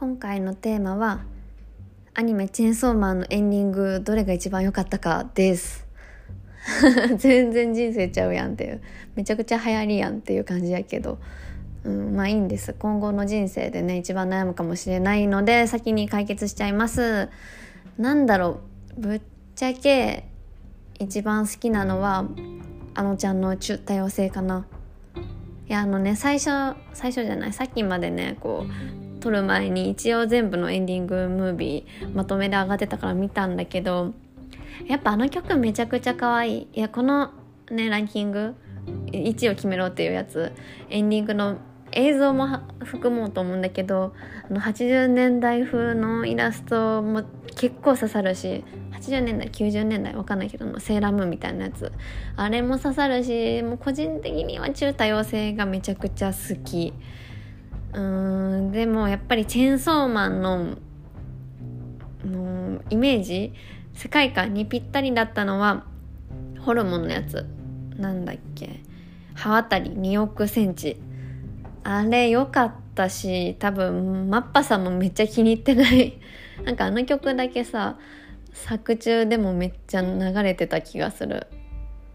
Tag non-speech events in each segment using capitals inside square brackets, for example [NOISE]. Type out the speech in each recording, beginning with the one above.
今回のテーマはアニメ「チェンソーマン」のエンディングどれが一番良かったかです。[LAUGHS] 全然人生ちゃうやんっていう。めちゃくちゃ流行りやんっていう感じやけど、うん、まあいいんです。今後の人生でね一番悩むかもしれないので先に解決しちゃいます。なんだろう。ぶっちゃけ一番好きなのはあのちゃんの中多様性かな。いやあのね最初最初じゃない。さっきまでねこう撮る前に一応全部のエンディングムービーまとめで上がってたから見たんだけどやっぱあの曲めちゃくちゃ可愛い。いやこのねランキング1位を決めろっていうやつ。エンディングの映像も含もうと思うんだけどあの80年代風のイラストも結構刺さるし80年代90年代わかんないけどセーラームーンみたいなやつ。あれも刺さるしもう個人的には中多様性がめちゃくちゃ好き。うん。でもやっぱりチェーンソーマンののイメージ世界観にぴったりだったのはホルモンのやつ。なんだっけ。刃渡り2億センチ。あれ良かったし多分マッパさんもめっちゃ気に入ってない。[LAUGHS] なんかあの曲だけさ作中でもめっちゃ流れてた気がする。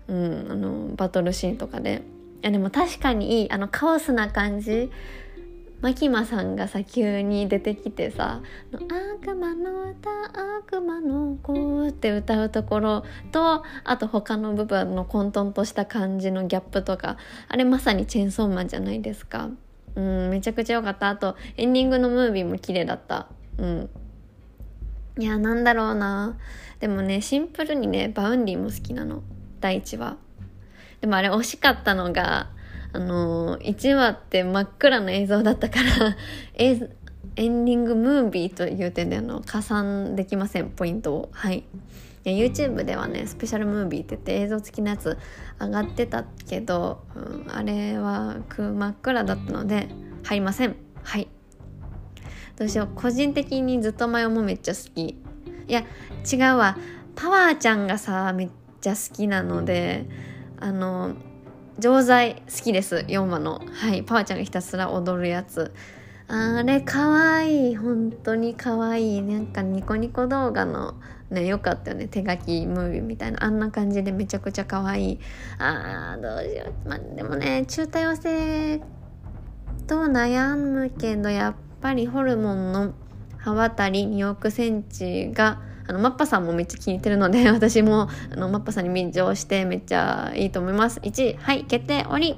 うんあのバトルシーンとかで。いやでも確かにいいあのカオスな感じマキマさんがさ急に出てきてさ「悪魔の歌悪魔の子」って歌うところとあと他の部分の混沌とした感じのギャップとかあれまさにチェーンソーマンじゃないですか。うんめちゃくちゃ良かった。あとエンディングのムービーも綺麗だった。うん。いやなんだろうな。でもねシンプルにね Vaundy も好きなの。第1話でもあれ惜しかったのがあの1話って真っ暗な映像だったから [LAUGHS] エンディングムービーという点であの加算できませんポイントを。はい。YouTube ではねスペシャルムービーって言って映像付きのやつ上がってたけど、うん、あれは真っ暗だったので入りません。はい。どうしよう。個人的にずっとマヨもめっちゃ好き。いや違うわ。パワーちゃんがさめっちゃ好きなのであの錠剤好きです4話の。はい。パワちゃんがひたすら踊るやつ。あれかわいい。本当にかわいい。なんかニコニコ動画のねよかったよね。手書きムービーみたいな。あんな感じでめちゃくちゃかわいい。あーどうしよう。まあでもね中多様性と悩むけどやっぱりホルモンの刃渡り2億センチがあのマッパさんもめっちゃ気に入ってるので [LAUGHS] 私もあのマッパさんに便乗してめっちゃいいと思います。1位はい決定終わり。